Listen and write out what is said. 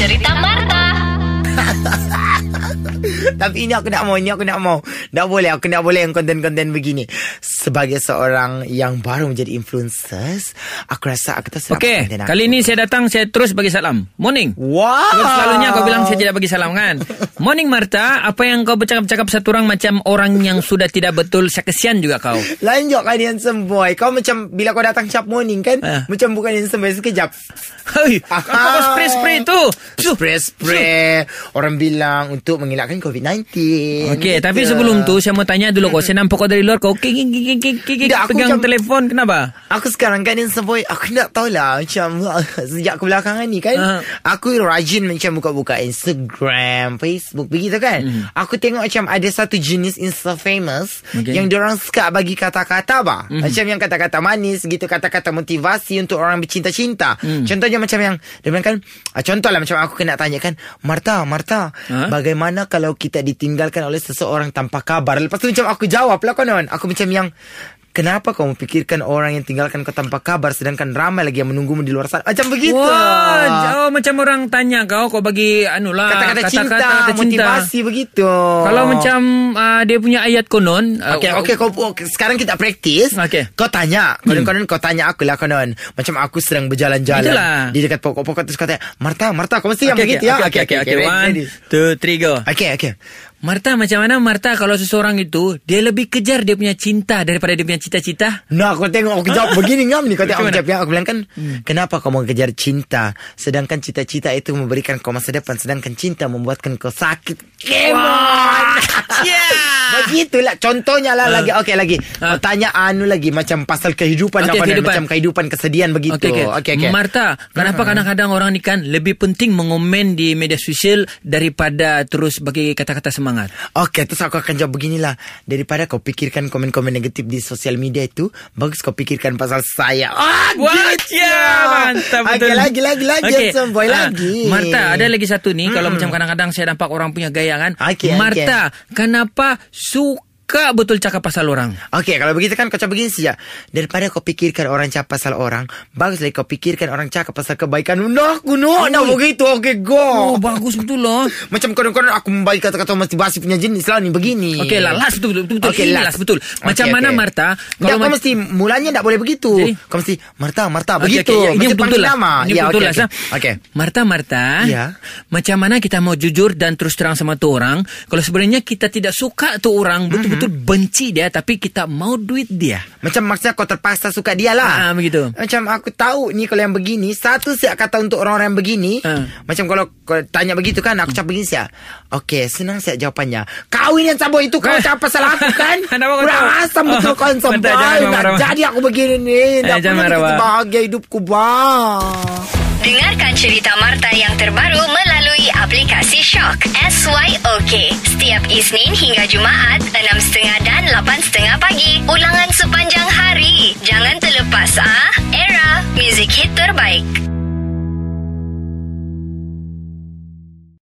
Cerita Marta. Tapi ini aku nak mau, ini aku nak mau. Tak boleh, aku nak boleh yang konten-konten begini. Sebagai seorang yang baru menjadi influencers, aku rasa aku tak sedap Okey, konten aku. kali ini saya datang saya terus bagi salam. Morning. Wow. Sebab selalunya kau bilang saya tidak bagi salam kan. Morning Marta, apa yang kau bercakap-cakap satu orang macam orang yang sudah tidak betul, saya kesian juga kau. Lain jok kan handsome boy. Kau macam bila kau datang cap morning kan, Ah. macam bukan handsome boy sekejap. Hei, kau kau spray-spray tu. Spray-spray. Orang bilang untuk mengelakkan COVID-19. Okey, tapi sebelum tu saya mau tanya dulu kau. Saya nampak kau dari luar kau kik kik Tak, aku pegang macam- telefon kenapa? Aku sekarang kan handsome boy Aku tak tahulah Macam Sejak kebelakangan ni kan Ah. Aku rajin macam Buka-buka Instagram Facebook Begitu kan Aku tengok macam Ada satu jenis Insta famous Okay. Yang diorang suka bagi kata-kata bah. Macam yang kata-kata manis Gitu kata-kata motivasi Untuk orang bercinta-cinta Contohnya macam yang Dia bilang kan ah, Contoh lah macam aku kena tanya kan Marta Marta Ah? Bagaimana kalau kita ditinggalkan oleh seseorang Tanpa kabar. Lepas tu macam aku jawab lah konon Aku macam yang Kenapa kau memikirkan orang yang tinggalkan kau tanpa kabar sedangkan ramai lagi yang menunggumu di luar sana? Macam begitu. Wah, jauh macam orang tanya kau kau bagi anu lah Kata-kata cinta, kata-kata motivasi begitu. Kalau macam uh, dia punya ayat konon uh, Okey, okey, kau okay, sekarang kita praktis. Okey. Kau tanya, konon-konon kau tanya aku lah konon. Macam aku sedang berjalan-jalan Itulah. di dekat pokok-pokok terus kau tanya, "Marta, Marta, kau mesti yang Okey, begitu ya?" okey, okey, okey. ready, One, ready. two, three, go. Okey, okey. Marta, macam mana Marta kalau seseorang itu dia lebih kejar dia punya cinta daripada dia punya cita-cita? Nah, aku tengok aku jawab begini ngam ni. Kau tengok aku jawab. Aku bilang kan, kenapa kau mau kejar cinta? Sedangkan cita-cita itu memberikan kau masa depan. Sedangkan cinta membuatkan kau sakit. Come on! Yeah. Begitulah. Contohnya lah lagi. Okey, lagi. Kau tanya anu lagi. Macam pasal kehidupan. Okey, apa kehidupan. Macam kehidupan kesedihan begitu. Okey, okey. Okey, okey. Marta, kenapa kadang-kadang orang ni kan lebih penting mengomen di media sosial daripada terus bagi kata-kata semangat? Okey, terus aku akan jawab beginilah. Daripada kau pikirkan komen-komen negatif di sosial media itu, bagus kau pikirkan pasal saya. Ah, gitu. ya, mantap betul. lagi, lagi, lagi. Okey, handsome boy, ah, lagi. Marta, ada lagi satu ni. Kalau macam kadang-kadang saya nampak orang punya gaya kan. Okey, Marta, kenapa suka betul cakap pasal orang? Okey, kalau begitu kan kau cakap begini saja. Daripada kau pikirkan orang cakap pasal orang, bagus lagi kau pikirkan orang cakap pasal kebaikan. No, aku no, no begitu. Okey, go. Oh, bagus betul loh. Macam kadang-kadang aku membagi kata-kata motivasi punya jenis lah ni begini. Okey lah, last betul betul. betul. Okey, Ini last. last betul. Macam Okey, mana okey. Marta? Kalau kau ma- mesti mulanya tak boleh begitu. Jadi? Kau mesti Marta, Marta Okey, begitu. okey, ya, Ini Mesti betul lah. nama. Ini Ya, betul okey, lah. okey. Sah. Okey. Marta, Marta. Ya. Macam mana kita mau jujur dan terus terang sama tu orang kalau sebenarnya kita tidak suka tu orang betul-betul Mhm. benci dia tapi kita mau duit dia. Macam maksudnya kau terpaksa suka dia lah. Ah, begitu. Macam aku tahu ni kalau yang begini, satu siap kata untuk orang-orang yang begini. Ah. Macam kalau kau tanya begitu kan, aku cakap begini siap. Okey, senang siap jawapannya. Kau ini yang sabuk itu kau cakap pasal aku kan? Kurang tahu? asam betul Oh, kau yang sampai. Nak jadi aku begini ni. Tak Eh, pernah kita Wak. bahagia hidupku bang. Dengarkan cerita Marta yang terbaru melalui aplikasi Shock. SYOK setiap Isnin hingga Jumaat 6.30 dan 8.30 pagi. Ulangan sepanjang hari. Jangan terlepas ah. Era Music Hit Terbaik.